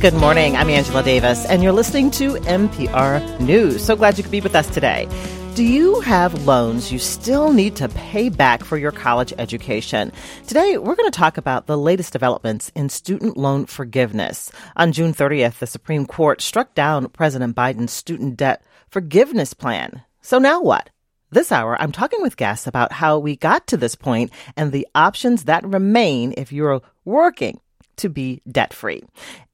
Good morning. I'm Angela Davis, and you're listening to MPR News. So glad you could be with us today. Do you have loans you still need to pay back for your college education? Today, we're going to talk about the latest developments in student loan forgiveness. On June 30th, the Supreme Court struck down President Biden's student debt forgiveness plan. So now what? This hour, I'm talking with guests about how we got to this point and the options that remain if you're working to be debt free.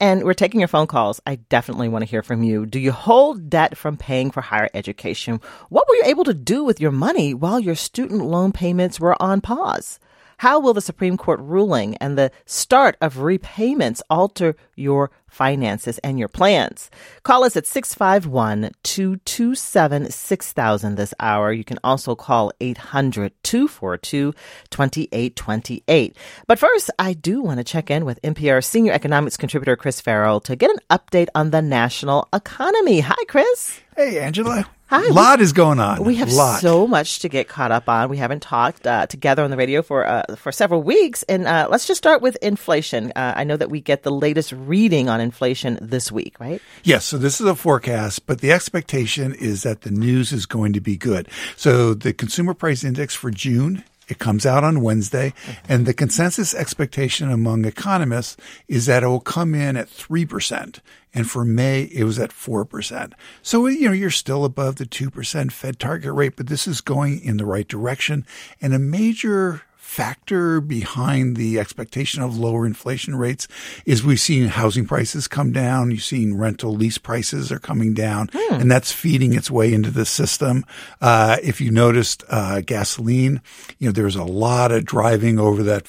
And we're taking your phone calls. I definitely want to hear from you. Do you hold debt from paying for higher education? What were you able to do with your money while your student loan payments were on pause? How will the Supreme Court ruling and the start of repayments alter your finances and your plans? Call us at 651 227 6000 this hour. You can also call 800 242 2828. But first, I do want to check in with MPR senior economics contributor Chris Farrell to get an update on the national economy. Hi, Chris. Hey, Angela. Hi. A lot is going on. We have so much to get caught up on. We haven't talked uh, together on the radio for uh, for several weeks, and uh, let's just start with inflation. Uh, I know that we get the latest reading on inflation this week, right? Yes. So this is a forecast, but the expectation is that the news is going to be good. So the consumer price index for June it comes out on Wednesday, and the consensus expectation among economists is that it will come in at 3%. And for May, it was at 4%. So, you know, you're still above the 2% Fed target rate, but this is going in the right direction. And a major factor behind the expectation of lower inflation rates is we've seen housing prices come down. You've seen rental lease prices are coming down, hmm. and that's feeding its way into the system. Uh, if you noticed uh, gasoline, you know, there's a lot of driving over that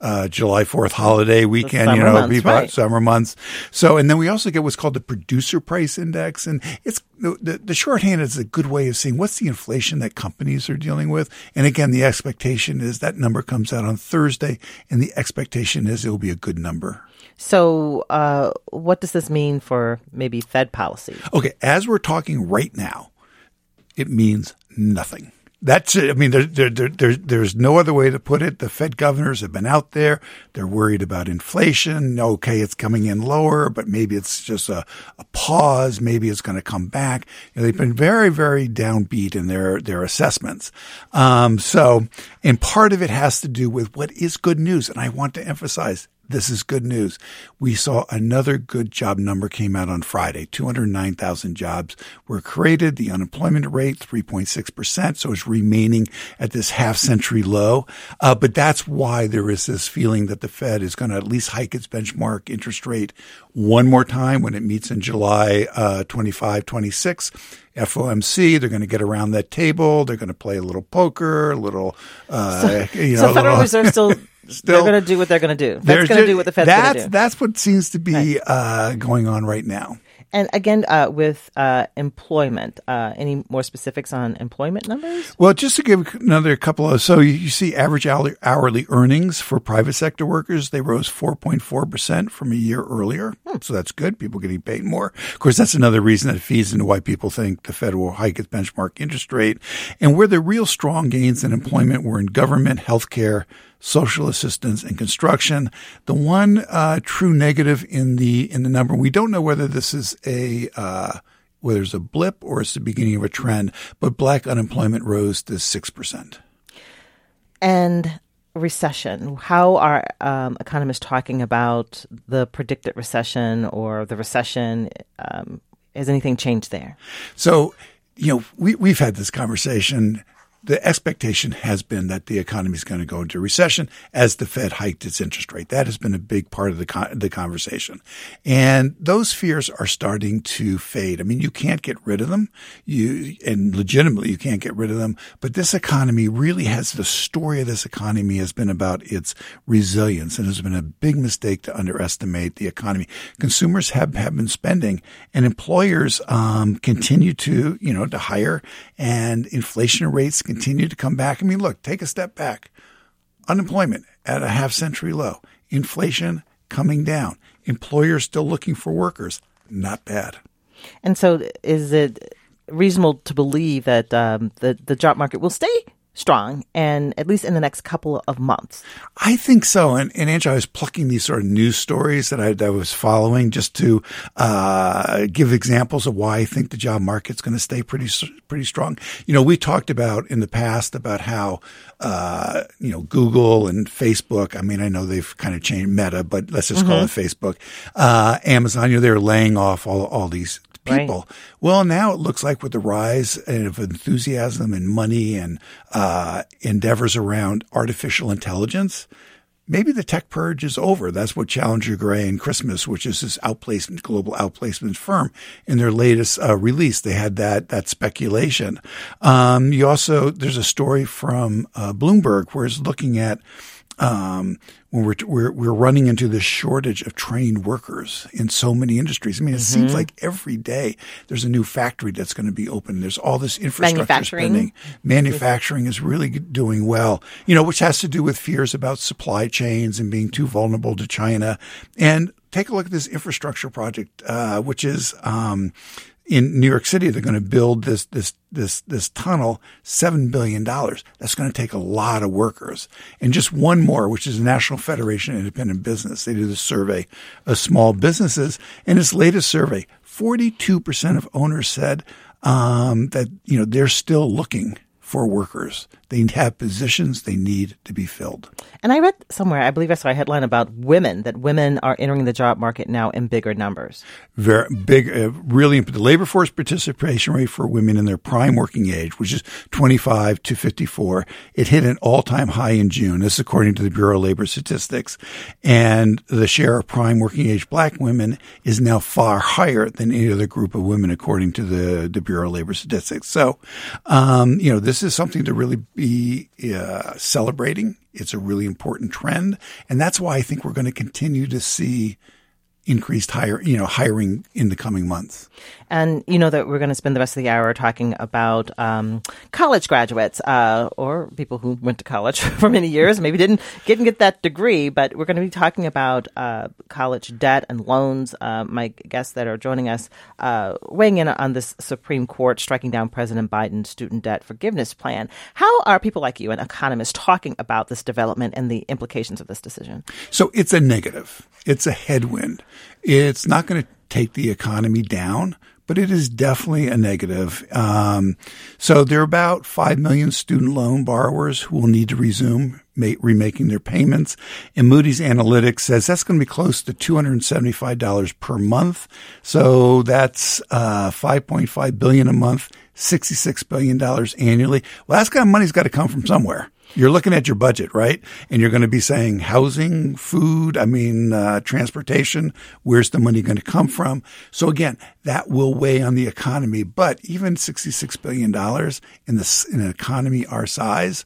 uh, July 4th holiday weekend, you know, months, people, right. summer months. So, and then we also get what's called the producer price index. And it's the, the, shorthand is a good way of seeing what's the inflation that companies are dealing with. And again, the expectation is that number comes out on Thursday and the expectation is it will be a good number. So, uh, what does this mean for maybe Fed policy? Okay. As we're talking right now, it means nothing. That's it. I mean, there, there, there, there's, no other way to put it. The Fed governors have been out there. They're worried about inflation. Okay, it's coming in lower, but maybe it's just a, a pause. Maybe it's going to come back. You know, they've been very, very downbeat in their, their assessments. Um, so, and part of it has to do with what is good news. And I want to emphasize this is good news. We saw another good job number came out on Friday. 209,000 jobs were created. The unemployment rate, 3.6%. So it's remaining at this half century low. Uh, but that's why there is this feeling that the Fed is going to at least hike its benchmark interest rate one more time when it meets in July uh, 25, 26. FOMC. They're going to get around that table. They're going to play a little poker, a little, uh, so, you know. So Federal little, Reserve still Still, they're going to do what they're going to do. That's going to do what the Fed's going to do. That's what seems to be Right. uh, going on right now. And again, uh, with uh, employment, uh, any more specifics on employment numbers? Well, just to give another couple of, so you, you see average hourly, hourly earnings for private sector workers, they rose 4.4% from a year earlier. So that's good. People getting paid more. Of course, that's another reason that feeds into why people think the Fed will hike its benchmark interest rate. And where the real strong gains in employment were in government, healthcare, social assistance and construction. The one uh, true negative in the in the number, we don't know whether this is a uh, whether it's a blip or it's the beginning of a trend, but black unemployment rose to six percent. And recession. How are um, economists talking about the predicted recession or the recession? Um, has anything changed there? So, you know, we we've had this conversation. The expectation has been that the economy is going to go into recession as the Fed hiked its interest rate. That has been a big part of the con- the conversation, and those fears are starting to fade. I mean, you can't get rid of them, you and legitimately you can't get rid of them. But this economy really has the story of this economy has been about its resilience, and it's been a big mistake to underestimate the economy. Consumers have have been spending, and employers um, continue to you know to hire, and inflation rates continue to come back. I mean, look, take a step back. Unemployment at a half century low. Inflation coming down. Employers still looking for workers. Not bad. And so, is it reasonable to believe that um, the the job market will stay strong, and at least in the next couple of months. I think so. And, and Angie, I was plucking these sort of news stories that I, that I was following just to uh, give examples of why I think the job market's going to stay pretty pretty strong. You know, we talked about in the past about how uh, you know Google and Facebook. I mean, I know they've kind of changed Meta, but let's just mm-hmm. call it Facebook. Uh, Amazon, you know, they're laying off all all these people. Right. Well, now it looks like with the rise of enthusiasm and money and uh, endeavors around artificial intelligence, maybe the tech purge is over. That's what Challenger Gray and Christmas, which is this outplacement, global outplacement firm, in their latest uh, release, they had that that speculation. Um, you also there's a story from uh, Bloomberg where it's looking at um, when we're, we're, we're running into this shortage of trained workers in so many industries. I mean, it mm-hmm. seems like every day there's a new factory that's going to be open. There's all this infrastructure spending. Manufacturing is really doing well, you know, which has to do with fears about supply chains and being too vulnerable to China. And take a look at this infrastructure project, uh, which is, um, in New York City, they're going to build this this this this tunnel, seven billion dollars. That's going to take a lot of workers. And just one more, which is the National Federation of Independent Business. They do the survey of small businesses. In its latest survey, forty two percent of owners said um, that you know they're still looking for workers. They have positions they need to be filled. And I read somewhere, I believe I saw a headline about women, that women are entering the job market now in bigger numbers. Very big, uh, really, the labor force participation rate for women in their prime working age, which is 25 to 54, it hit an all time high in June. This is according to the Bureau of Labor Statistics. And the share of prime working age black women is now far higher than any other group of women, according to the, the Bureau of Labor Statistics. So, um, you know, this is something to really be uh, celebrating. It's a really important trend. And that's why I think we're going to continue to see increased hire, you know, hiring in the coming months. And you know that we're going to spend the rest of the hour talking about um, college graduates uh, or people who went to college for many years, maybe didn't get and get that degree, but we're going to be talking about uh, college debt and loans. Uh, my guests that are joining us uh, weighing in on this Supreme Court striking down President Biden's student debt forgiveness plan. How are people like you, an economist, talking about this development and the implications of this decision? So it's a negative. It's a headwind. It's not going to take the economy down, but it is definitely a negative. Um, so there are about 5 million student loan borrowers who will need to resume remaking their payments. And Moody's Analytics says that's going to be close to $275 per month. So that's uh, 5.5 billion a month, $66 billion annually. Well, that kind of money's got to come from somewhere you're looking at your budget, right? And you're going to be saying housing, food, I mean, uh, transportation. Where's the money going to come from? So again, that will weigh on the economy. But even $66 billion in this, in an economy our size,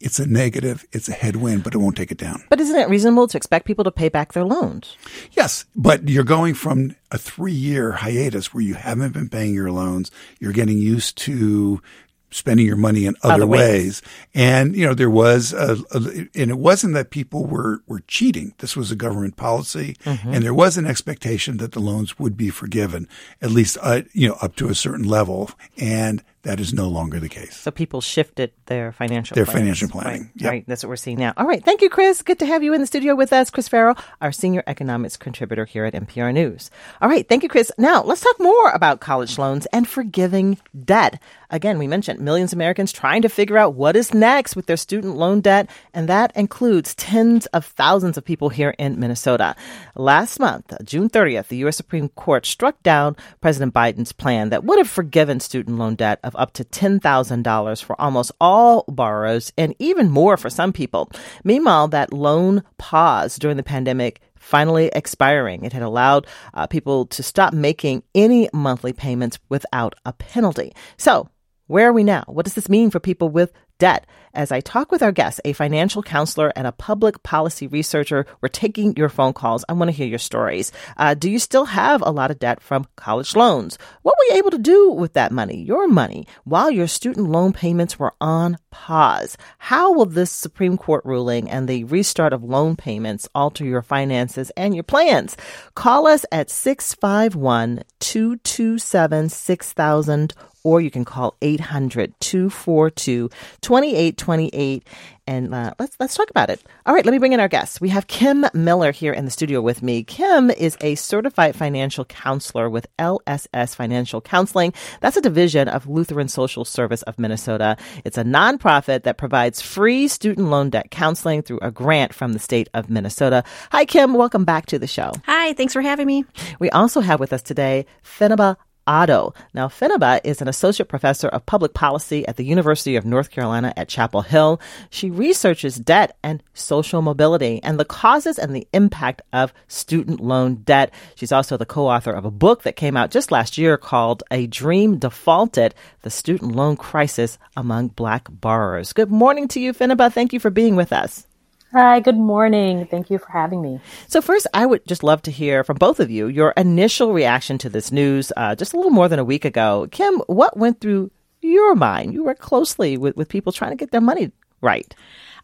it's a negative, it's a headwind, but it won't take it down. But isn't it reasonable to expect people to pay back their loans? Yes, but you're going from a three year hiatus where you haven't been paying your loans. You're getting used to spending your money in other, other ways. ways. And, you know, there was a, a, and it wasn't that people were, were cheating. This was a government policy mm-hmm. and there was an expectation that the loans would be forgiven, at least, uh, you know, up to a certain level. And that is no longer the case. So people shifted their financial their plans. financial planning. Right, yep. right, that's what we're seeing now. All right, thank you, Chris. Good to have you in the studio with us, Chris Farrell, our senior economics contributor here at MPR News. All right, thank you, Chris. Now let's talk more about college loans and forgiving debt. Again, we mentioned millions of Americans trying to figure out what is next with their student loan debt, and that includes tens of thousands of people here in Minnesota. Last month, June 30th, the U.S. Supreme Court struck down President Biden's plan that would have forgiven student loan debt of up to $10,000 for almost all borrowers and even more for some people. Meanwhile, that loan pause during the pandemic finally expiring. It had allowed uh, people to stop making any monthly payments without a penalty. So, where are we now? What does this mean for people with debt. As I talk with our guests, a financial counselor and a public policy researcher, we're taking your phone calls. I want to hear your stories. Uh, do you still have a lot of debt from college loans? What were you able to do with that money, your money, while your student loan payments were on pause? How will this Supreme Court ruling and the restart of loan payments alter your finances and your plans? Call us at 651 227 6000 or you can call 800 242 2828 and uh, let's let's talk about it. All right, let me bring in our guests. We have Kim Miller here in the studio with me. Kim is a certified financial counselor with LSS Financial Counseling. That's a division of Lutheran Social Service of Minnesota. It's a nonprofit that provides free student loan debt counseling through a grant from the state of Minnesota. Hi, Kim. Welcome back to the show. Hi. Thanks for having me. We also have with us today Fenaba Addo. Now, Fenaba is an associate professor of public policy at the University of North Carolina at Chapel Hill. She researches debt and social mobility and the causes and the impact of student loan debt. She's also the co-author of a book that came out just last year called A Dream Defaulted, the Student Loan Crisis Among Black Borrowers. Good morning to you, Fenaba. Thank you for being with us. Hi, good morning. Thank you for having me. So, first, I would just love to hear from both of you your initial reaction to this news uh, just a little more than a week ago. Kim, what went through your mind? You work closely with, with people trying to get their money right.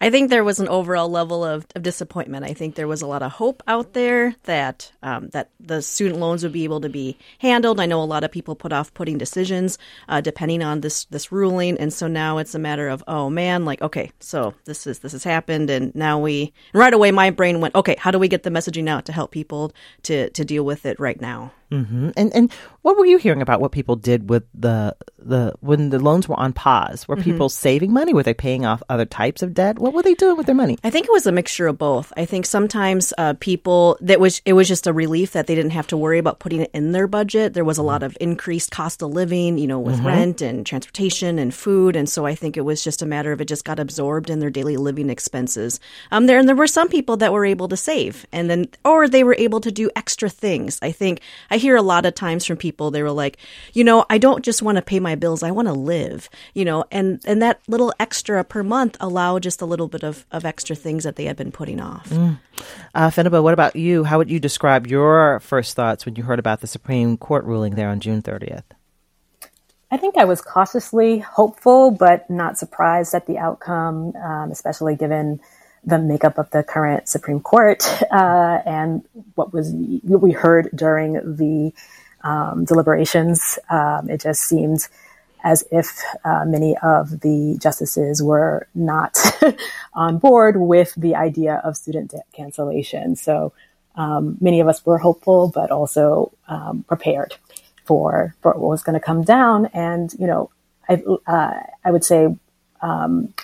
I think there was an overall level of, of disappointment. I think there was a lot of hope out there that um, that the student loans would be able to be handled. I know a lot of people put off putting decisions uh, depending on this this ruling, and so now it's a matter of oh man, like okay, so this is this has happened, and now we right away my brain went okay, how do we get the messaging out to help people to to deal with it right now? Mm-hmm. And and what were you hearing about what people did with the the when the loans were on pause? Were mm-hmm. people saving money? Were they paying off other types of debt? What were they doing with their money? I think it was a mixture of both. I think sometimes uh, people that was it was just a relief that they didn't have to worry about putting it in their budget. There was a lot of increased cost of living, you know, with mm-hmm. rent and transportation and food, and so I think it was just a matter of it just got absorbed in their daily living expenses. Um, there and there were some people that were able to save, and then or they were able to do extra things. I think I hear a lot of times from people they were like, you know, I don't just want to pay my bills, I want to live, you know, and and that little extra per month allow just a little bit of, of extra things that they had been putting off. Mm. Uh, Fenaba, what about you? How would you describe your first thoughts when you heard about the Supreme Court ruling there on June 30th? I think I was cautiously hopeful, but not surprised at the outcome, um, especially given the makeup of the current Supreme Court uh, and what was what we heard during the um, deliberations. Um, it just seemed as if uh, many of the justices were not on board with the idea of student debt cancellation. So um, many of us were hopeful, but also um, prepared for, for what was going to come down. And you know, I, uh, I would say um,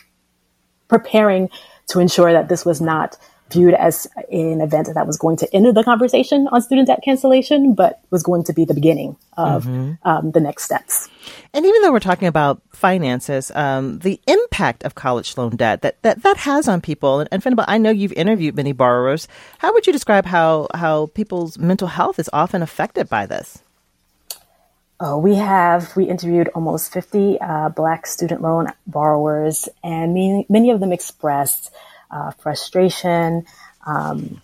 preparing to ensure that this was not viewed as an event that was going to end the conversation on student debt cancellation, but was going to be the beginning of mm-hmm. um, the next steps. And even though we're talking about finances, um, the impact of college loan debt that, that, that has on people, and, and I know you've interviewed many borrowers. How would you describe how, how people's mental health is often affected by this? Uh, we have we interviewed almost 50 uh, black student loan borrowers and many, many of them expressed uh, frustration um,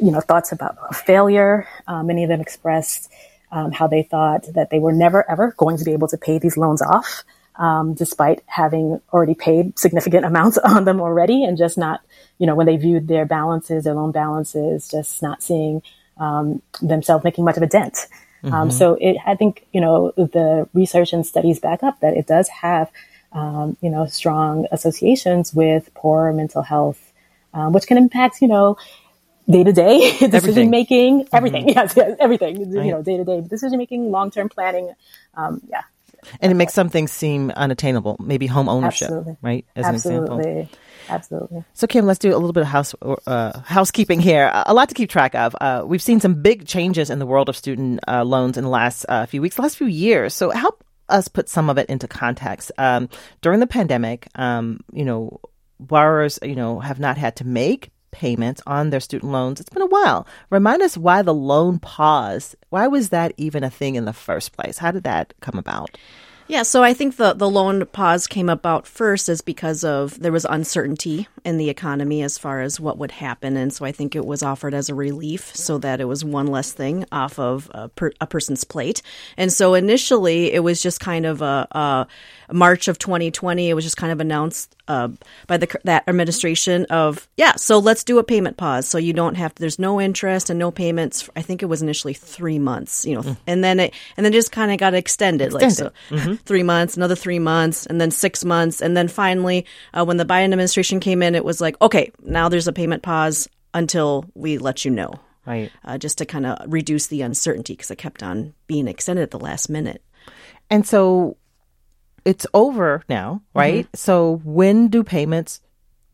you know thoughts about failure. Uh, many of them expressed um, how they thought that they were never ever going to be able to pay these loans off um, despite having already paid significant amounts on them already and just not you know when they viewed their balances their loan balances just not seeing um, themselves making much of a dent mm-hmm. Um, so it, I think, you know, the research and studies back up that it does have, um, you know, strong associations with poor mental health, um, which can impact, you know, day to day decision making, everything. Mm-hmm. Yes, yes, everything. Right. You know, day to day decision making, long term planning. Um, yeah. And it makes some things seem unattainable. Maybe home ownership, Absolutely. right? As Absolutely. an example. Absolutely. So, Kim, let's do a little bit of house uh, housekeeping here. A lot to keep track of. Uh, we've seen some big changes in the world of student uh, loans in the last uh, few weeks, last few years. So, help us put some of it into context. Um, during the pandemic, um, you know, borrowers, you know, have not had to make payments on their student loans. It's been a while. Remind us why the loan pause. Why was that even a thing in the first place? How did that come about? Yeah, so I think the, the loan pause came about first is because of there was uncertainty in the economy as far as what would happen. And so I think it was offered as a relief so that it was one less thing off of a, per, a person's plate. And so initially it was just kind of a, a March of 2020, it was just kind of announced uh, by the that administration of yeah. So let's do a payment pause, so you don't have to, there's no interest and no payments. I think it was initially three months, you know, mm. and then it and then just kind of got extended, extended. like so, mm-hmm. three months, another three months, and then six months, and then finally, uh, when the Biden administration came in, it was like okay, now there's a payment pause until we let you know, right? Uh, just to kind of reduce the uncertainty because it kept on being extended at the last minute. And so it's over now, right? Mm-hmm. So when do payments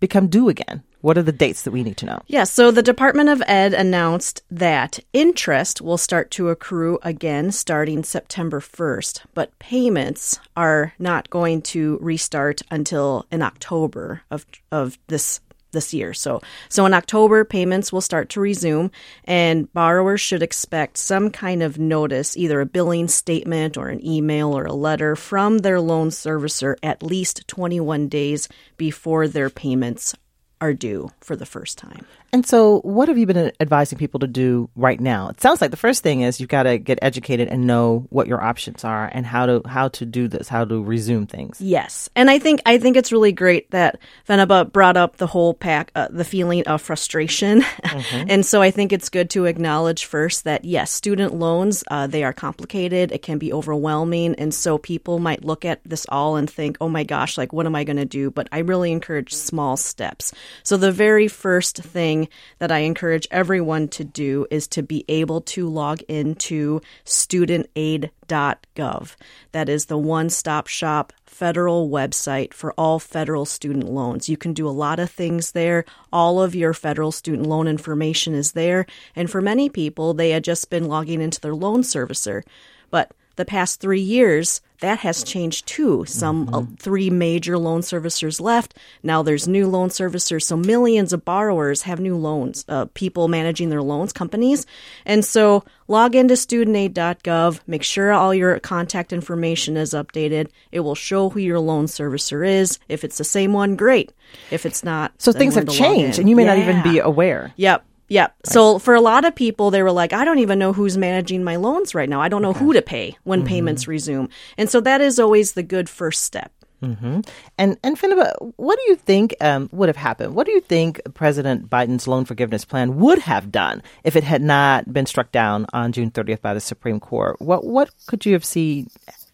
become due again? What are the dates that we need to know? Yeah, so the Department of Ed announced that interest will start to accrue again starting September 1st, but payments are not going to restart until in October of of this this year. So, so in October, payments will start to resume, and borrowers should expect some kind of notice, either a billing statement or an email or a letter from their loan servicer at least 21 days before their payments are due for the first time. And so, what have you been advising people to do right now? It sounds like the first thing is you've got to get educated and know what your options are and how to how to do this, how to resume things. Yes, and I think I think it's really great that Fenaba brought up the whole pack, uh, the feeling of frustration, mm-hmm. and so I think it's good to acknowledge first that yes, student loans uh, they are complicated, it can be overwhelming, and so people might look at this all and think, oh my gosh, like what am I going to do? But I really encourage small steps. So the very first thing thing that I encourage everyone to do is to be able to log into studentaid.gov. That is the one stop shop federal website for all federal student loans. You can do a lot of things there. All of your federal student loan information is there. And for many people, they had just been logging into their loan servicer. But the past three years, that has changed too. Some mm-hmm. uh, three major loan servicers left. Now there's new loan servicers. So millions of borrowers have new loans, uh, people managing their loans, companies. And so log into studentaid.gov, make sure all your contact information is updated. It will show who your loan servicer is. If it's the same one, great. If it's not, so things have changed and you may yeah. not even be aware. Yep. Yep. Right. So for a lot of people, they were like, I don't even know who's managing my loans right now. I don't know okay. who to pay when mm-hmm. payments resume. And so that is always the good first step. Mm-hmm. And and Fenaba, what do you think um, would have happened? What do you think President Biden's loan forgiveness plan would have done if it had not been struck down on June 30th by the Supreme Court? What what could you have seen?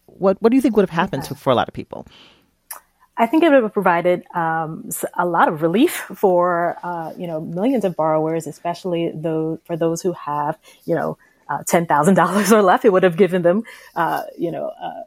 What what do you think would have happened to, for a lot of people? I think it would have provided um, a lot of relief for uh, you know millions of borrowers, especially those for those who have you know uh, ten thousand dollars or less. It would have given them uh, you know uh,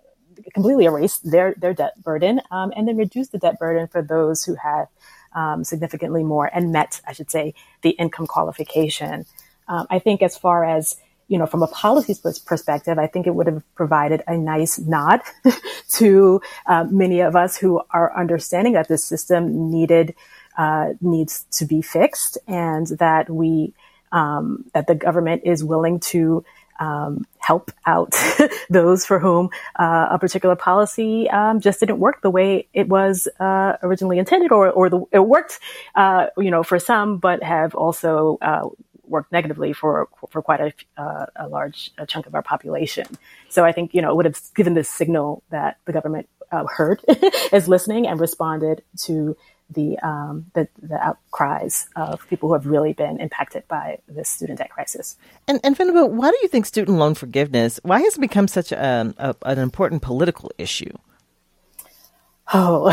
completely erased their their debt burden, um, and then reduced the debt burden for those who had um, significantly more and met, I should say, the income qualification. Um, I think as far as you know, from a policy perspective, I think it would have provided a nice nod to uh, many of us who are understanding that this system needed uh, needs to be fixed, and that we um, that the government is willing to um, help out those for whom uh, a particular policy um, just didn't work the way it was uh, originally intended, or or the, it worked, uh, you know, for some, but have also uh, worked negatively for for quite a, uh, a large a chunk of our population. So I think you know it would have given this signal that the government uh, heard, is listening, and responded to the, um, the, the outcries of people who have really been impacted by this student debt crisis. And and Fenaba, why do you think student loan forgiveness? Why has it become such a, a an important political issue? Oh,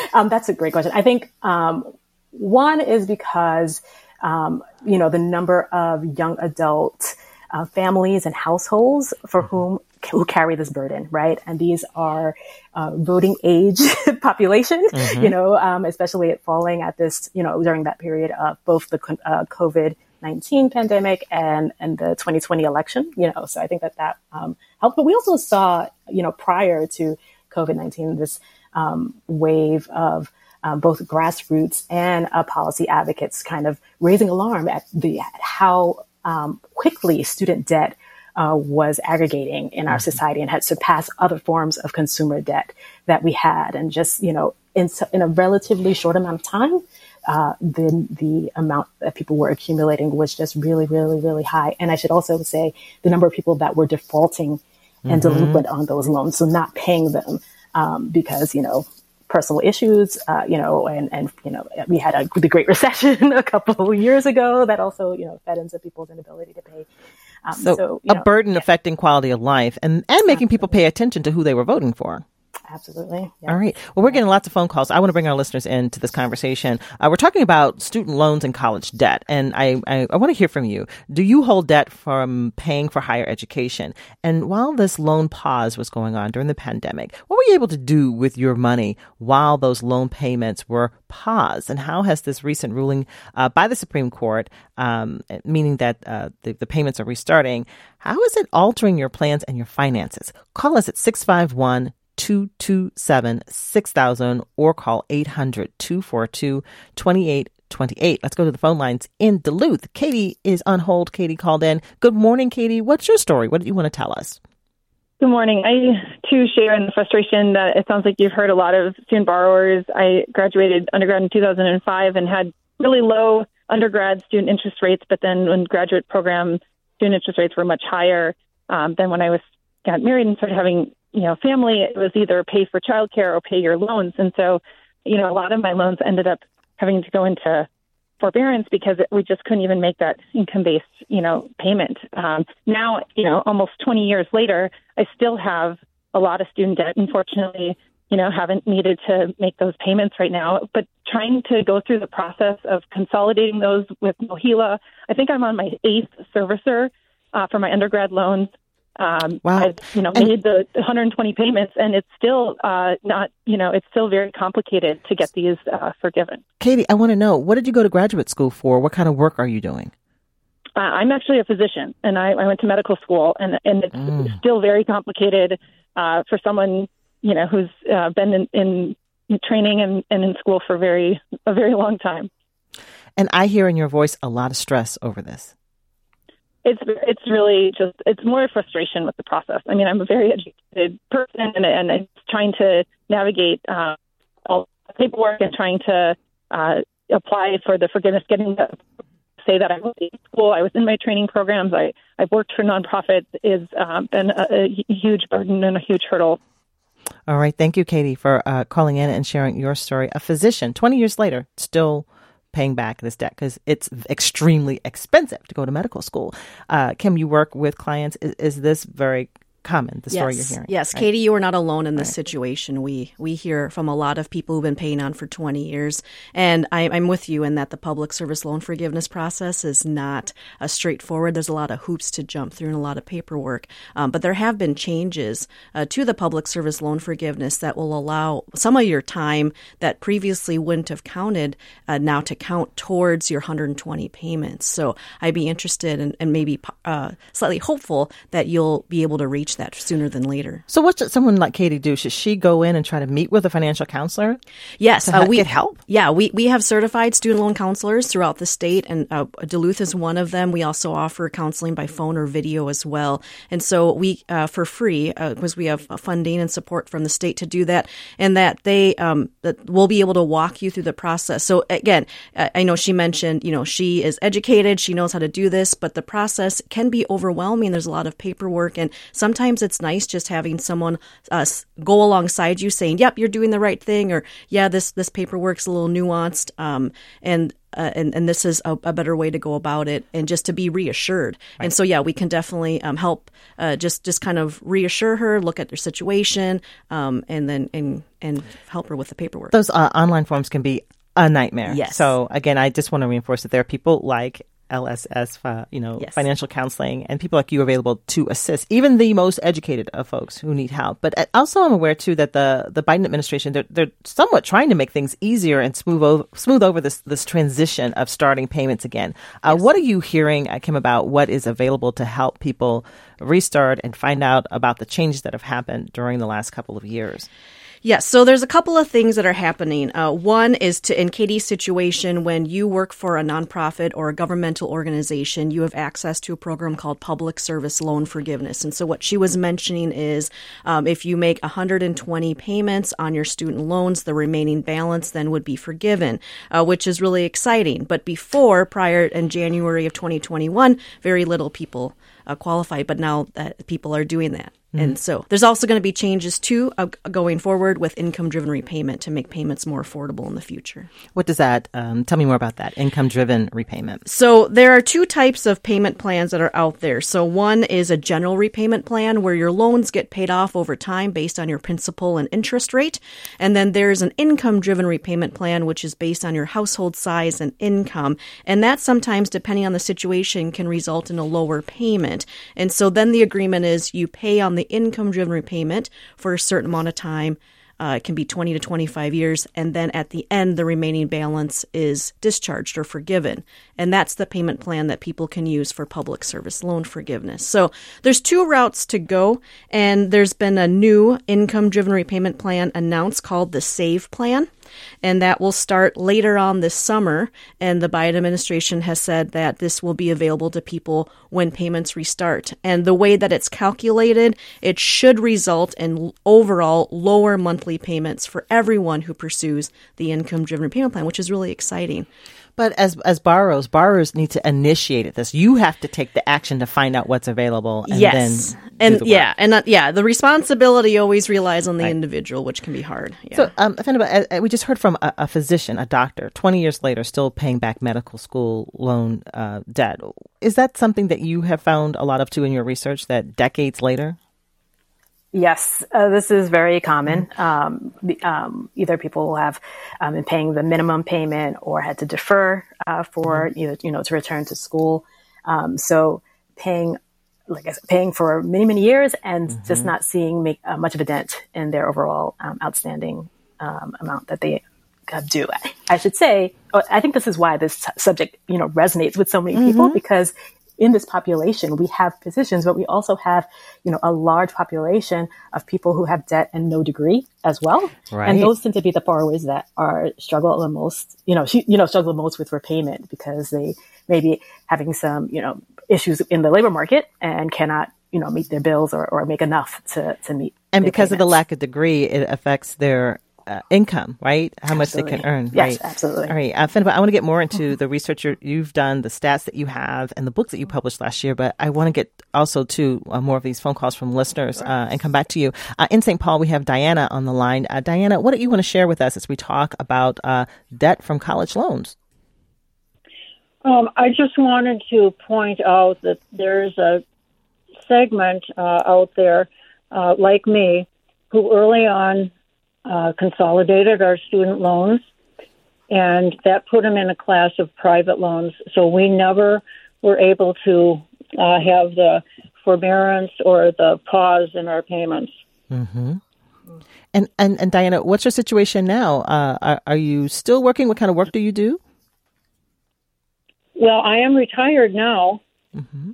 um, that's a great question. I think um, one is because um, you know, the number of young adult uh, families and households for mm-hmm. whom who carry this burden, right? And these are uh, voting age population, mm-hmm. you know, um, especially falling at this, you know, during that period of both the uh, COVID 19 pandemic and, and the 2020 election, you know, so I think that that um, helped. But we also saw, you know, prior to COVID 19, this um, wave of um, both grassroots and uh, policy advocates kind of raising alarm at the at how um, quickly student debt uh, was aggregating in our mm-hmm. society and had surpassed other forms of consumer debt that we had, and just you know in in a relatively short amount of time. Uh, the the amount that people were accumulating was just really, really, really high. And I should also say the number of people that were defaulting and mm-hmm. delinquent on those loans, so not paying them um, because you know personal issues, uh, you know, and, and, you know, we had a, the Great Recession a couple of years ago that also, you know, fed into people's inability to pay. Um, so, so a know, burden yeah. affecting quality of life and, and making people pay attention to who they were voting for. Absolutely. Yeah. All right. Well, we're getting lots of phone calls. I want to bring our listeners into this conversation. Uh, we're talking about student loans and college debt, and I, I, I, want to hear from you. Do you hold debt from paying for higher education? And while this loan pause was going on during the pandemic, what were you able to do with your money while those loan payments were paused? And how has this recent ruling uh, by the Supreme Court, um, meaning that uh, the, the payments are restarting, how is it altering your plans and your finances? Call us at 651- 227 6000 or call 800 242 2828. Let's go to the phone lines in Duluth. Katie is on hold. Katie called in. Good morning, Katie. What's your story? What do you want to tell us? Good morning. I too share in the frustration that it sounds like you've heard a lot of student borrowers. I graduated undergrad in 2005 and had really low undergrad student interest rates, but then when graduate program student interest rates were much higher um, than when I was got married and started having you know, family, it was either pay for childcare or pay your loans. And so, you know, a lot of my loans ended up having to go into forbearance because it, we just couldn't even make that income based, you know, payment. Um, now, you know, almost 20 years later, I still have a lot of student debt. Unfortunately, you know, haven't needed to make those payments right now, but trying to go through the process of consolidating those with MOHELA. I think I'm on my eighth servicer uh, for my undergrad loans. Um, wow. I've, you know, and, made the 120 payments, and it's still uh, not, you know, it's still very complicated to get these uh, forgiven. Katie, I want to know what did you go to graduate school for? What kind of work are you doing? Uh, I'm actually a physician, and I, I went to medical school, and and it's mm. still very complicated uh, for someone, you know, who's uh, been in, in training and, and in school for very a very long time. And I hear in your voice a lot of stress over this it's it's really just it's more frustration with the process. I mean, I'm a very educated person, and and it's trying to navigate uh, all the paperwork and trying to uh, apply for the forgiveness, getting the say that I was in school, I was in my training programs, I I've worked for nonprofits is uh, been a, a huge burden and a huge hurdle. All right, thank you, Katie, for uh, calling in and sharing your story. A physician, 20 years later, still paying back this debt because it's extremely expensive to go to medical school. Uh, Kim, you work with clients. Is, is this very common, the story you're hearing. Yes, right? Katie, you are not alone in this right. situation. We we hear from a lot of people who've been paying on for 20 years, and I, am with you in that the public service loan forgiveness process is not a straightforward. There's a lot of hoops to jump through and a lot of paperwork, um, but there have been changes uh, to the public service loan forgiveness that will allow some of your time that previously wouldn't have counted uh, now to count towards your 120 payments. So I'd be interested and, and maybe uh, slightly hopeful that you'll be able to reach reach that sooner than later. So, what should someone like Katie do? Should she go in and try to meet with a financial counselor? Yes, uh, we get help. Yeah, we we have certified student loan counselors throughout the state, and uh, Duluth is one of them. We also offer counseling by phone or video as well, and so we uh, for free because uh, we have funding and support from the state to do that, and that they um, that will be able to walk you through the process. So again, I know she mentioned you know she is educated, she knows how to do this, but the process can be overwhelming. There's a lot of paperwork, and sometimes sometimes it's nice just having someone uh, go alongside you saying, "Yep, you're doing the right thing," or "Yeah, this this paperwork's a little nuanced," um, and uh, and, and this is a, a, better way to go about it, and just to be reassured. Right. And so, yeah, we can definitely um, help, uh, just just kind of reassure her, look at their situation, um, and then and and help her with the paperwork. Those uh, online forms can be a nightmare. Yes. So again, I just want to reinforce that there are people like LSS, you know, yes. financial counseling, and people like you available to assist even the most educated of folks who need help. But uh, also, I'm aware too that the the Biden administration they're, they're somewhat trying to make things easier and smooth over, smooth over this this transition of starting payments again. Uh, yes. What are you hearing, uh, Kim, about what is available to help people restart and find out about the changes that have happened during the last couple of years? Yes, so there's a couple of things that are happening. Uh, one is to, in Katie's situation, when you work for a nonprofit or a governmental organization, you have access to a program called Public Service Loan Forgiveness. And so what she was mentioning is um, if you make 120 payments on your student loans, the remaining balance then would be forgiven, uh, which is really exciting. But before, prior in January of 2021, very little people uh, qualify. But now that people are doing that. And so there's also going to be changes too uh, going forward with income driven repayment to make payments more affordable in the future. What does that? Um, tell me more about that income driven repayment. So there are two types of payment plans that are out there. So one is a general repayment plan where your loans get paid off over time based on your principal and interest rate. And then there's an income driven repayment plan, which is based on your household size and income. And that sometimes, depending on the situation, can result in a lower payment. And so then the agreement is you pay on the income driven repayment for a certain amount of time. Uh, it can be 20 to 25 years. And then at the end, the remaining balance is discharged or forgiven. And that's the payment plan that people can use for public service loan forgiveness. So there's two routes to go. And there's been a new income driven repayment plan announced called the SAVE plan and that will start later on this summer. And the Biden administration has said that this will be available to people when payments restart. And the way that it's calculated, it should result in overall lower monthly payments for everyone who pursues the income driven payment plan, which is really exciting. But as as borrowers, borrowers need to initiate this. You have to take the action to find out what's available. And yes, then and yeah, and uh, yeah, the responsibility always relies on the individual, which can be hard. Yeah. So, um, uh, uh, we just heard from a, a physician, a doctor, 20 years later, still paying back medical school loan uh, debt. Is that something that you have found a lot of too in your research that decades later? Yes, uh, this is very common. Um, um, either people have um, been paying the minimum payment or had to defer uh, for you know, you know to return to school. Um, so paying like I said, paying for many many years and just not seeing make uh, much of a dent in their overall um, outstanding um, amount that they uh, do. I, I should say, uh, I think this is why this subject you know resonates with so many people because in this population, we have physicians, but we also have, you know, a large population of people who have debt and no degree as well. Right. And those tend to be the borrowers that are struggle the most, you know, you know, struggle the most with repayment because they may be having some, you know, issues in the labor market and cannot, you know, meet their bills or, or make enough to, to meet. And because of the lack of degree, it affects their uh, income, right? How much they can earn. Yes, right? absolutely. All right, uh, Fenaba, I want to get more into the research you're, you've done, the stats that you have, and the books that you published last year. But I want to get also to uh, more of these phone calls from listeners uh, and come back to you. Uh, in St. Paul, we have Diana on the line. Uh, Diana, what do you want to share with us as we talk about uh, debt from college loans? Um, I just wanted to point out that there's a segment uh, out there, uh, like me, who early on uh, consolidated our student loans, and that put them in a class of private loans. So we never were able to uh, have the forbearance or the pause in our payments. mhm And, and, and Diana, what's your situation now? Uh, are, are you still working? What kind of work do you do? Well, I am retired now.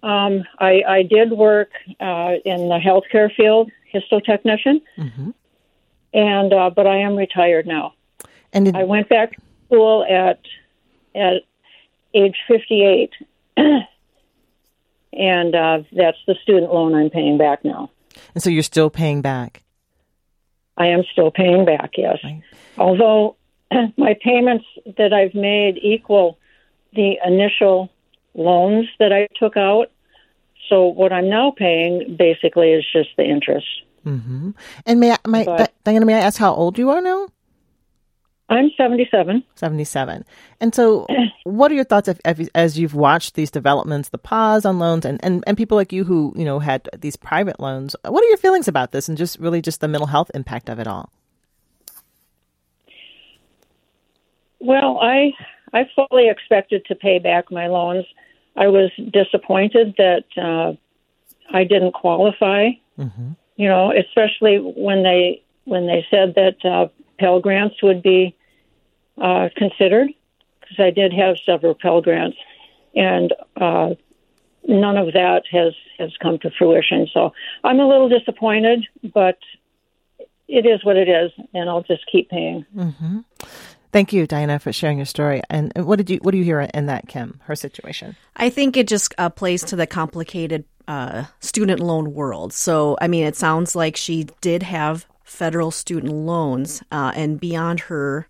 Um, I, I did work uh, in the healthcare field, histotechnician, and uh, but I am retired now. And did, I went back to school at at age fifty eight, and uh, that's the student loan I'm paying back now. and so you're still paying back. I am still paying back, yes. Right. Although my payments that I've made equal the initial loans that I took out. So what I'm now paying basically is just the interest. And may I, may, But- Diana, may I ask how old you are now? I'm 77. 77. And so, what are your thoughts if, if, as you've watched these developments, the pause on loans, and, and, and people like you who, you know, had these private loans? What are your feelings about this and just really just the mental health impact of it all? Well, I I fully expected to pay back my loans. I was disappointed that uh, I didn't qualify. You know, especially when they when they said that uh, Pell grants would be uh, considered, because I did have several Pell grants, and uh, none of that has has come to fruition. So I'm a little disappointed, but it is what it is, and I'll just keep paying. Thank you, Diana, for sharing your story. And, and what did you what do you hear in that, Kim? Her situation. I think it just uh, plays to the complicated uh, student loan world. So, I mean, it sounds like she did have federal student loans, uh, and beyond her,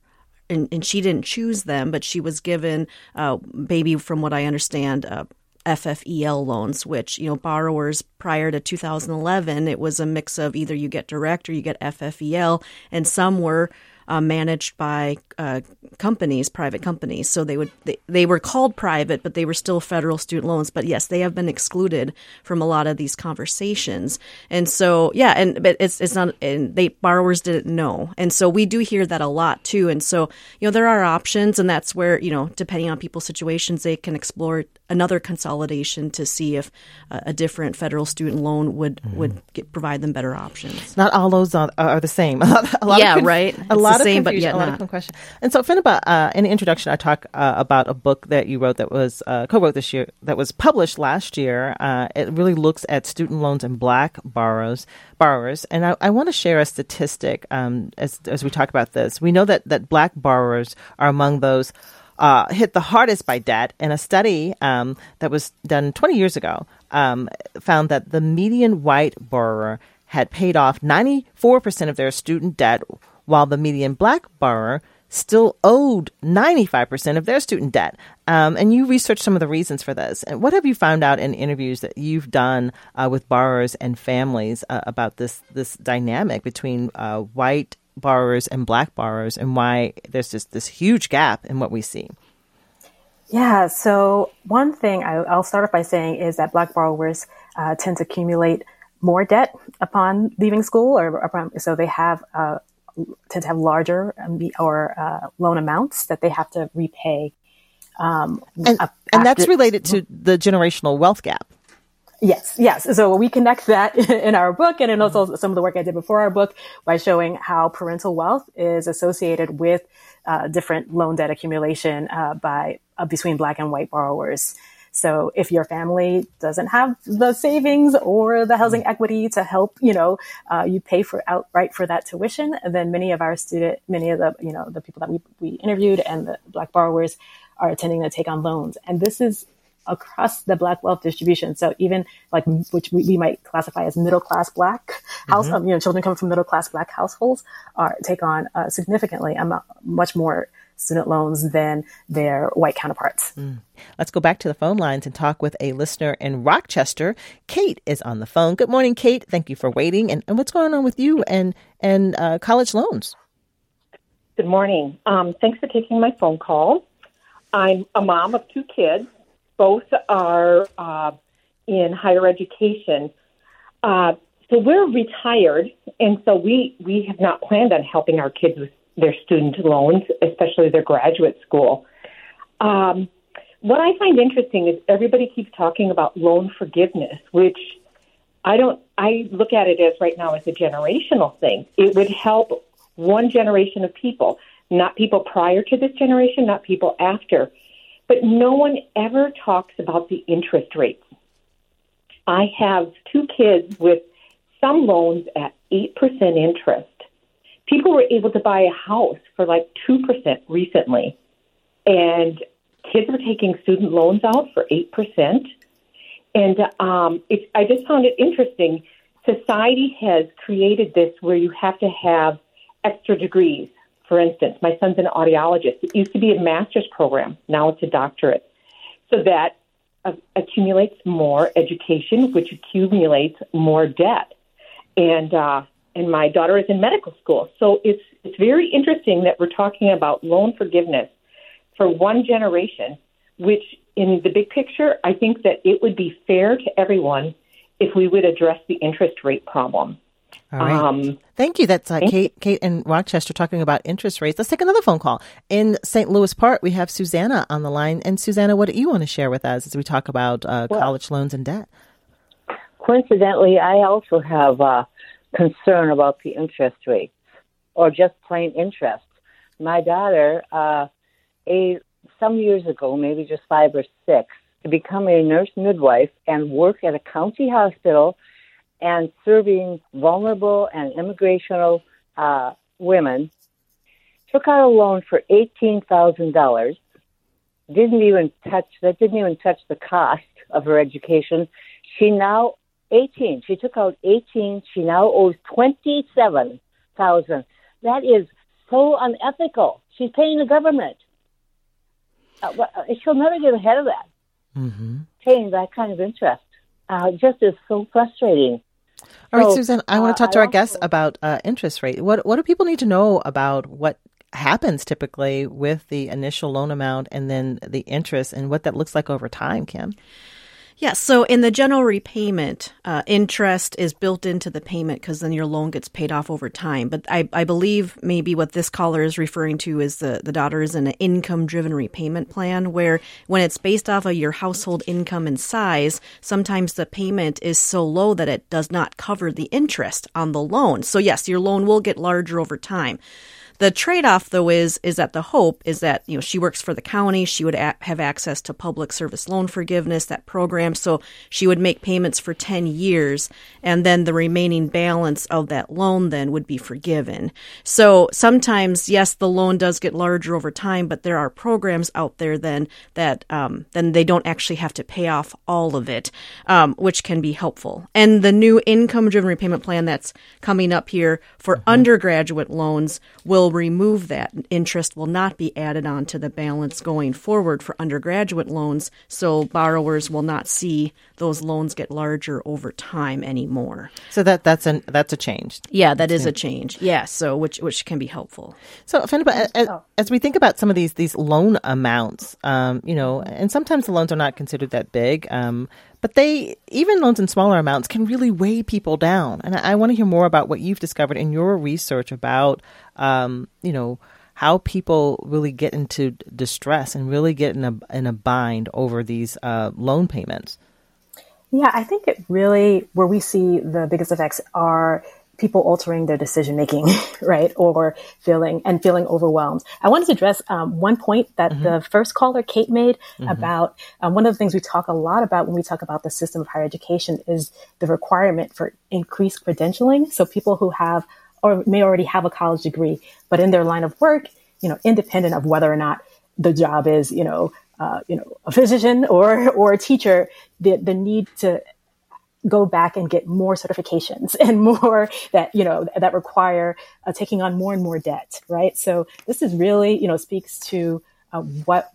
and, and she didn't choose them, but she was given, uh, maybe from what I understand, uh, FFEL loans, which, you know, borrowers prior to 2011, it was a mix of either you get direct or you get FFEL, and some were uh, managed by uh, companies, private companies. So they would they, they were called private, but they were still federal student loans. But yes, they have been excluded from a lot of these conversations. And so yeah, and but it's it's not and they borrowers didn't know. And so we do hear that a lot too. And so you know there are options, and that's where you know depending on people's situations, they can explore another consolidation to see if uh, a different federal student loan would mm-hmm. would get, provide them better options. Not all those are, are the same. a lot yeah, of conf- right. A it's lot of same, but yet a lot not. Of question. And so, Fenaba, uh, in the introduction, I talk uh, about a book that you wrote that was uh, co-wrote this year that was published last year. Uh, it really looks at student loans and Black borrowers. Borrowers, and I, I want to share a statistic um, as as we talk about this. We know that that Black borrowers are among those uh, hit the hardest by debt. And a study um, that was done 20 years ago um, found that the median white borrower had paid off 94% of their student debt, while the median black borrower still owed 95% of their student debt. Um, and you researched some of the reasons for this. And what have you found out in interviews that you've done uh, with borrowers and families uh, about this, this dynamic between uh, white borrowers and black borrowers and why there's just this huge gap in what we see? Yeah, so one thing I, will start off by saying is that black borrowers uh, tend to accumulate more debt upon leaving school, or upon, so they have uh, tend to have larger um, or uh, loan amounts that they have to repay. Um, and, and that's related to the generational wealth gap. Yes, yes. So we connect that in our book and in also some of the work I did before our book by showing how parental wealth is associated with uh, different loan debt accumulation uh, by uh, between black and white borrowers. So if your family doesn't have the savings or the housing equity to help, you know, uh, you pay for outright for that tuition, then many of our student, many of the, you know, the people that we, we interviewed and the black borrowers are intending to take on loans. And this is across the black wealth distribution. So even like which we, we might classify as middle class black house, mm-hmm. you know, children coming from middle class black households are take on uh, significantly um, much more student loans than their white counterparts. Mm. Let's go back to the phone lines and talk with a listener in Rochester. Kate is on the phone. Good morning, Kate. Thank you for waiting. And, and what's going on with you and and uh, college loans? Good morning. Um, thanks for taking my phone call. I'm a mom of two kids both are uh, in higher education. Uh, so we're retired, and so we we have not planned on helping our kids with their student loans, especially their graduate school. Um, what I find interesting is everybody keeps talking about loan forgiveness, which I don't. I look at it as right now as a generational thing. It would help one generation of people, not people prior to this generation, not people after. But no one ever talks about the interest rates. I have two kids with some loans at 8% interest. People were able to buy a house for like 2% recently. And kids were taking student loans out for 8%. And um, it, I just found it interesting. Society has created this where you have to have extra degrees for instance, my son's an audiologist. It used to be a master's program. Now it's a doctorate. So that accumulates more education, which accumulates more debt. And, uh, and my daughter is in medical school. So it's, it's very interesting that we're talking about loan forgiveness for one generation, which in the big picture, I think that it would be fair to everyone if we would address the interest rate problem. All right. Um, Thank you. That's uh, Kate, Kate in Rochester talking about interest rates. Let's take another phone call. In St. Louis Park, we have Susanna on the line. And Susanna, what do you want to share with us as we talk about uh, well, college loans and debt? Coincidentally, I also have a concern about the interest rates or just plain interest. My daughter, uh, a some years ago, maybe just five or six, to become a nurse midwife and work at a county hospital and serving vulnerable and immigrational uh, women, took out a loan for eighteen thousand dollars. Didn't even touch that. Didn't even touch the cost of her education. She now eighteen. She took out eighteen. She now owes twenty seven thousand. That is so unethical. She's paying the government. Uh, uh she'll never get ahead of that. Mm-hmm. paying that kind of interest. Uh, just is so frustrating. All right, So, Susan, I want uh, to talk to our guests about uh, interest rate. What what do people need to know about what happens typically with the initial loan amount and then the interest and what that looks like over time, Kim? Yes. So in the general repayment, uh, interest is built into the payment because then your loan gets paid off over time. But I, I believe maybe what this caller is referring to is the, the daughter is in an income driven repayment plan where when it's based off of your household income and size, sometimes the payment is so low that it does not cover the interest on the loan. So yes, your loan will get larger over time. The trade-off, though, is is that the hope is that you know she works for the county. She would a- have access to public service loan forgiveness, that program. So she would make payments for ten years, and then the remaining balance of that loan then would be forgiven. So sometimes, yes, the loan does get larger over time, but there are programs out there then that um, then they don't actually have to pay off all of it, um, which can be helpful. And the new income-driven repayment plan that's coming up here for undergraduate loans will remove that. Interest will not be added on to the balance going forward for undergraduate loans, so borrowers will not see those loans get larger over time anymore. So that that's an that's a change. Yeah, that is a change. Yeah, so which which can be helpful. So, Fenaba, as, as we think about some of these these loan amounts, um, you know, and sometimes the loans are not considered that big, um, but they even loans in smaller amounts can really weigh people down. And I, I want to hear more about what you've discovered in your research about, um, you know, how people really get into distress and really get in a in a bind over these uh, loan payments. Yeah, I think it really, where we see the biggest effects are people altering their decision making, right? Or feeling and feeling overwhelmed. I wanted to address um, one point that the first caller, Kate, made about um, one of the things we talk a lot about when we talk about the system of higher education is the requirement for increased credentialing. So people who have or may already have a college degree, but in their line of work, you know, independent of whether or not the job is, you know, uh, you know, a physician or or a teacher, the the need to go back and get more certifications and more that you know that require uh, taking on more and more debt, right? So this is really you know speaks to uh, what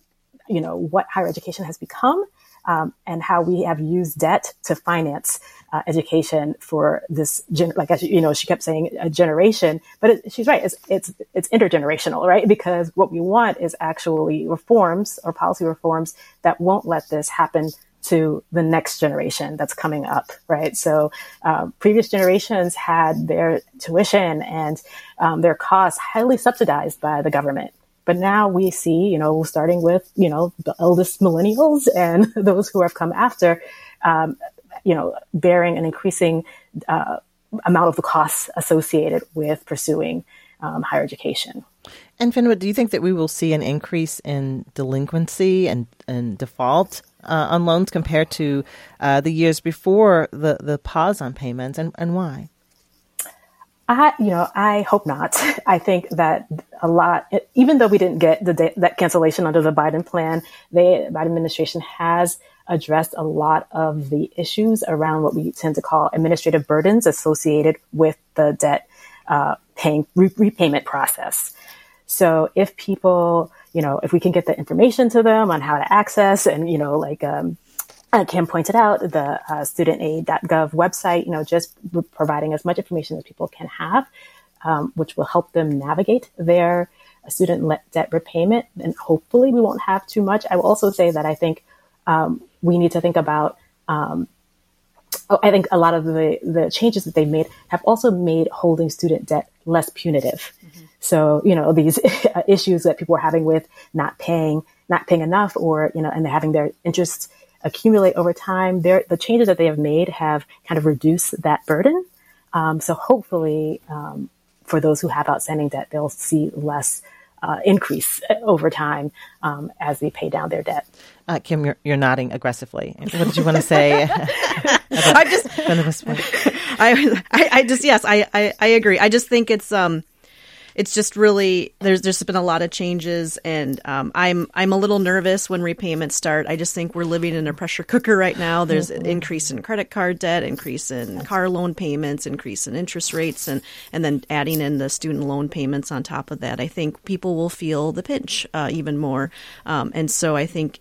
you know what higher education has become um, and how we have used debt to finance uh, education for this gen- like you know she kept saying a generation but it, she's right it's, it's it's intergenerational right because what we want is actually reforms or policy reforms that won't let this happen to the next generation that's coming up, right? So, um, previous generations had their tuition and um, their costs highly subsidized by the government. But now we see, you know, starting with, you know, the eldest millennials and those who have come after, um, you know, bearing an increasing uh, amount of the costs associated with pursuing um, higher education. And Fenaba, do you think that we will see an increase in delinquency and, and default uh, on loans compared to uh, the years before the, the pause on payments, and, and why? I, you know, I hope not. I think that a lot, even though we didn't get the that cancellation under the Biden plan, the Biden administration has addressed a lot of the issues around what we tend to call administrative burdens associated with the debt uh, paying re- repayment process. So if people, you know, if we can get the information to them on how to access and, you know, like, um, uh, Kim pointed out the uh, studentaid.gov website, you know, just providing as much information as people can have, um, which will help them navigate their student debt repayment. And hopefully we won't have too much. I will also say that I think um, we need to think about um, I think a lot of the, the changes that they've made have also made holding student debt less punitive. Mm-hmm. So, you know, these issues that people are having with not paying, not paying enough or, you know, and having their interests accumulate over time, the changes that they have made have kind of reduced that burden. Um, so hopefully, um, for those who have outstanding debt, they'll see less uh, increase over time um, as they pay down their debt. Uh, Kim, you're, you're nodding aggressively. What did you want to say? I just, I, I, I, just, yes, I, I, I agree. I just think it's, um, it's just really there's there's been a lot of changes, and um, I'm I'm a little nervous when repayments start. I just think we're living in a pressure cooker right now. There's an increase in credit card debt, increase in car loan payments, increase in interest rates, and and then adding in the student loan payments on top of that. I think people will feel the pinch uh, even more, um, and so I think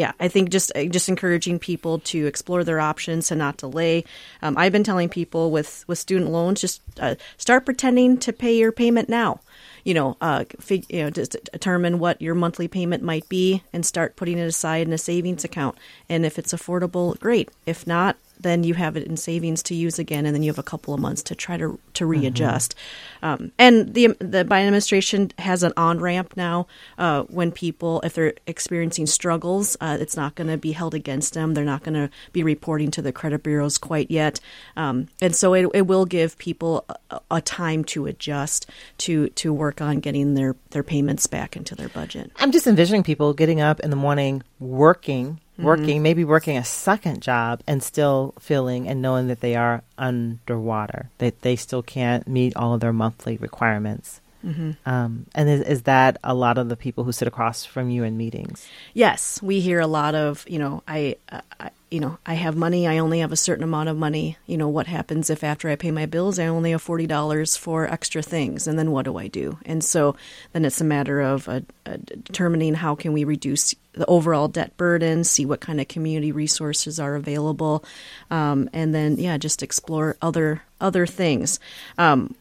yeah, I think just just encouraging people to explore their options to not delay. Um, I've been telling people with with student loans, just uh, start pretending to pay your payment now. You know, uh, fig, you know, determine what your monthly payment might be and start putting it aside in a savings account. And if it's affordable, great. If not, then you have it in savings to use again, and then you have a couple of months to try to to mm-hmm. readjust. Mm-hmm. Um, and the the Biden administration has an on ramp now uh, when people, if they're experiencing struggles, uh, it's not going to be held against them. They're not going to be reporting to the credit bureaus quite yet, um, and so it, it will give people a, a, time to adjust to to work on getting their their payments back into their budget. I'm just envisioning people getting up in the morning, working working, mm-hmm. maybe working a second job and still feeling and knowing that they are underwater, that they still can't meet all of their monthly requirements. Mm-hmm. Um, and is, is, that a lot of the people who sit across from you in meetings? Yes, we hear a lot of, you know, I, I, you know, I have money. I only have a certain amount of money. You know, what happens if after I pay my bills, I only have forty dollars for extra things, and then what do I do? And so then it's a matter of uh, uh, determining how can we reduce the overall debt burden, see what kind of community resources are available, um, and then yeah, just explore other other things. Um,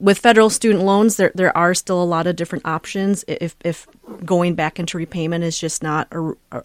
with federal student loans, there there are still a lot of different options. If if going back into repayment is just not a, a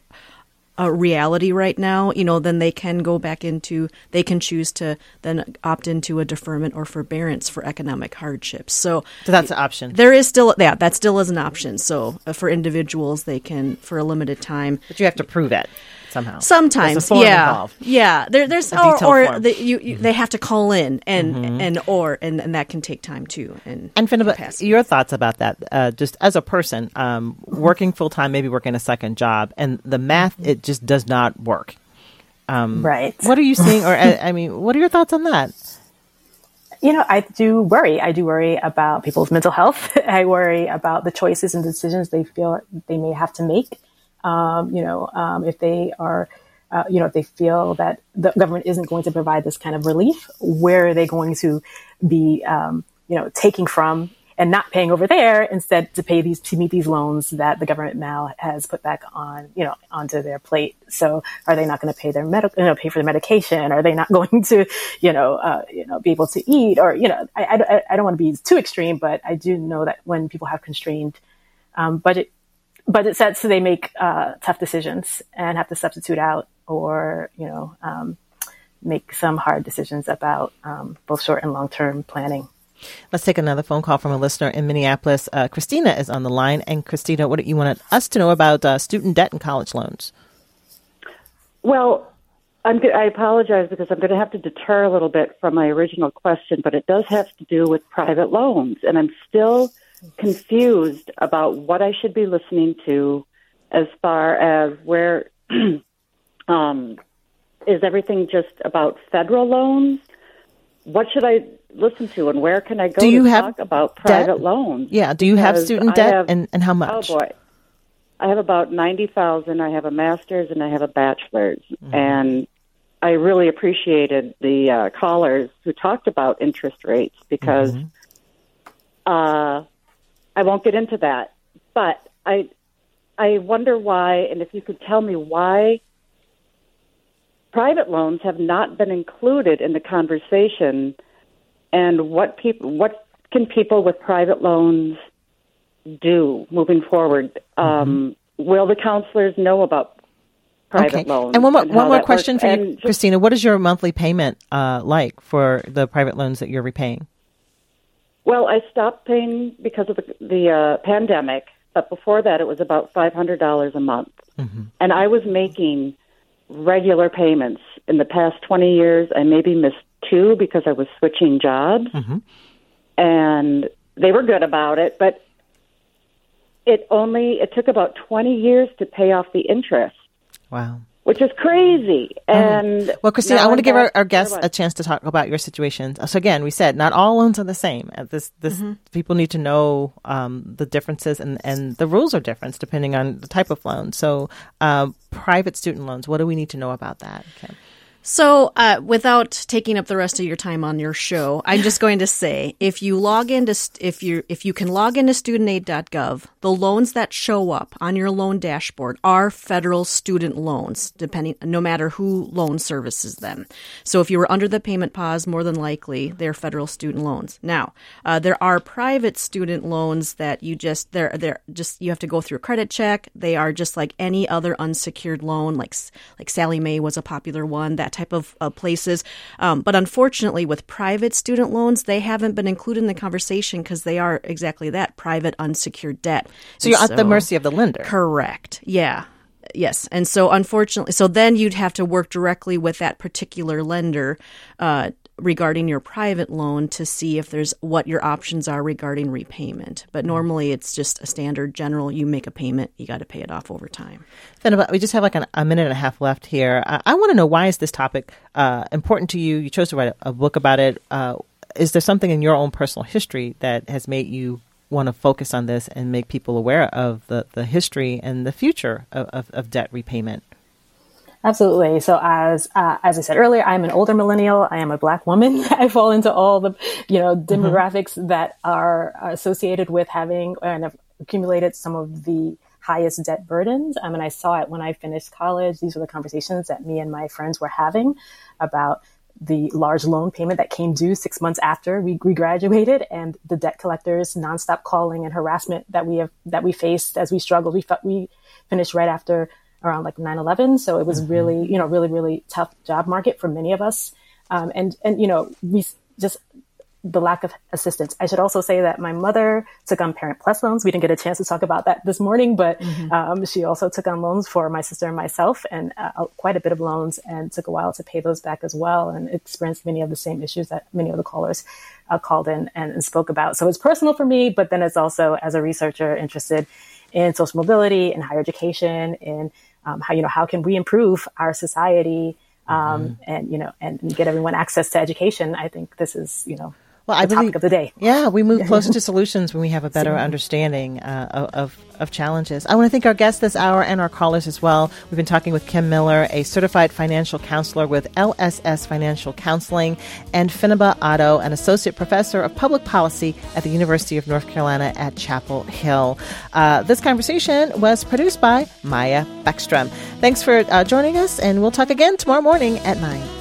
a reality right now, you know, then they can go back into, they can choose to then opt into a deferment or forbearance for economic hardships. So, so that's an option. There is still, yeah, that still is an option. So uh, for individuals, they can, for a limited time. But you have to prove it somehow. Sometimes, yeah, involved. yeah. There, there's or, or the, you, you, mm-hmm. they have to call in and mm-hmm. and or and, and that can take time too. And and Finna, your thoughts about that? Uh, just as a person um, working full time, maybe working a second job, and the math it just does not work. Um, right. What are you seeing? Or I mean, what are your thoughts on that? you know, I do worry. I do worry about people's mental health. I worry about the choices and decisions they feel they may have to make um, you know, um, if they are, uh, you know, if they feel that the government isn't going to provide this kind of relief, where are they going to be, um, you know, taking from and not paying over there instead to pay these to meet these loans that the government now has put back on you know onto their plate? So are they not going to pay their medical you know pay for the medication? Are they not going to you know uh, you know be able to eat? Or you know I, I, I don't want to be too extreme but I do know that when people have constrained um, budget budget sets, so they make uh, tough decisions and have to substitute out or, you know, um, make some hard decisions about um, both short and long term planning. Let's take another phone call from a listener in Minneapolis. Uh, Christina is on the line. And Christina, what do you want us to know about uh, student debt and college loans? Well, I'm, I apologize because I'm going to have to deter a little bit from my original question, but it does have to do with private loans. And I'm still confused about what I should be listening to as far as where um, is everything just about federal loans? What should I listen to and where can I go do you to have talk about private debt? loans? Yeah, do you have student debt have, and, and how much? Oh boy. I have about 90,000. I have a master's and I have a bachelor's. Mm-hmm. And I really appreciated the uh, callers who talked about interest rates because mm-hmm. uh, I won't get into that, but I I wonder why, and if you could tell me why private loans have not been included in the conversation, and what people what can people with private loans do moving forward? Mm-hmm. Um, will the counselors know about private okay. loans? And one more, and one more question works? for you, Christina. What is your monthly payment uh, like for the private loans that you're repaying? Well, I stopped paying because of the, the uh, pandemic, but before that, it was about five hundred dollars a month, mm-hmm. and I was making regular payments. In the past twenty years, I maybe missed two because I was switching jobs, mm-hmm. and they were good about it, but it only it took about twenty years to pay off the interest. Wow which is crazy. Oh. And well, Christina, I want to give our, our guests a chance to talk about your situation. So again, we said not all loans are the same. Uh, this this mm-hmm. people need to know um, the differences and and the rules are different depending on the type of loan. So um, private student loans, what do we need to know about that? Okay. So, uh, without taking up the rest of your time on your show, I'm just going to say if you log into if you if you can log into studentaid.gov, the loans that show up on your loan dashboard are federal student loans, depending no matter who loan services them. So, if you were under the payment pause, more than likely they're federal student loans. Now, uh, there are private student loans that you just they're they're just you have to go through a credit check. They are just like any other unsecured loan, like like Sallie Mae was a popular one that type of uh, places. Um, but unfortunately, with private student loans, they haven't been included in the conversation because they are exactly that private unsecured debt. So and you're so, at the mercy of the lender. Correct. Yeah. Yes. And so, unfortunately, so then you'd have to work directly with that particular lender uh, regarding your private loan to see if there's what your options are regarding repayment. But normally it's just a standard general. You make a payment, you got to pay it off over time. Then we just have like an, a minute and a half left here. I, I want to know why is this topic uh, important to you? You chose to write a, a book about it. Uh, is there something in your own personal history that has made you want to focus on this and make people aware of the, the history and the future of, of, of debt repayment? Absolutely. So as uh, as I said earlier, I'm an older millennial. I am a black woman. I fall into all the you know mm-hmm. demographics mm-hmm. that are associated with having and have accumulated some of the highest debt burdens. I mean, I saw it when I finished college. These were the conversations that me and my friends were having about the large loan payment that came due six months after we, we graduated and the debt collectors nonstop calling and harassment that we have that we faced as we struggled. We, we finished right after around like 9-11 so it was mm-hmm. really you know really really tough job market for many of us um, and and you know we just the lack of assistance. I should also say that my mother took on Parent Plus loans. We didn't get a chance to talk about that this morning, but mm-hmm. um, she also took on loans for my sister and myself, and uh, quite a bit of loans, and took a while to pay those back as well, and experienced many of the same issues that many of the callers uh, called in and, and spoke about. So it's personal for me, but then it's also as a researcher interested in social mobility and higher education, in um, how you know how can we improve our society um, mm-hmm. and you know and get everyone access to education. I think this is you know well, I believe, of the day. Yeah, we move closer to solutions when we have a better understanding uh, of, of challenges. I want to thank our guests this hour and our callers as well. We've been talking with Kim Miller, a certified financial counselor with LSS Financial Counseling, and Fenaba Addo, an associate professor of public policy at the University of North Carolina at Chapel Hill. Uh, this conversation was produced by Maya Beckstrom. Thanks for uh, joining us, and we'll talk again tomorrow morning at 9.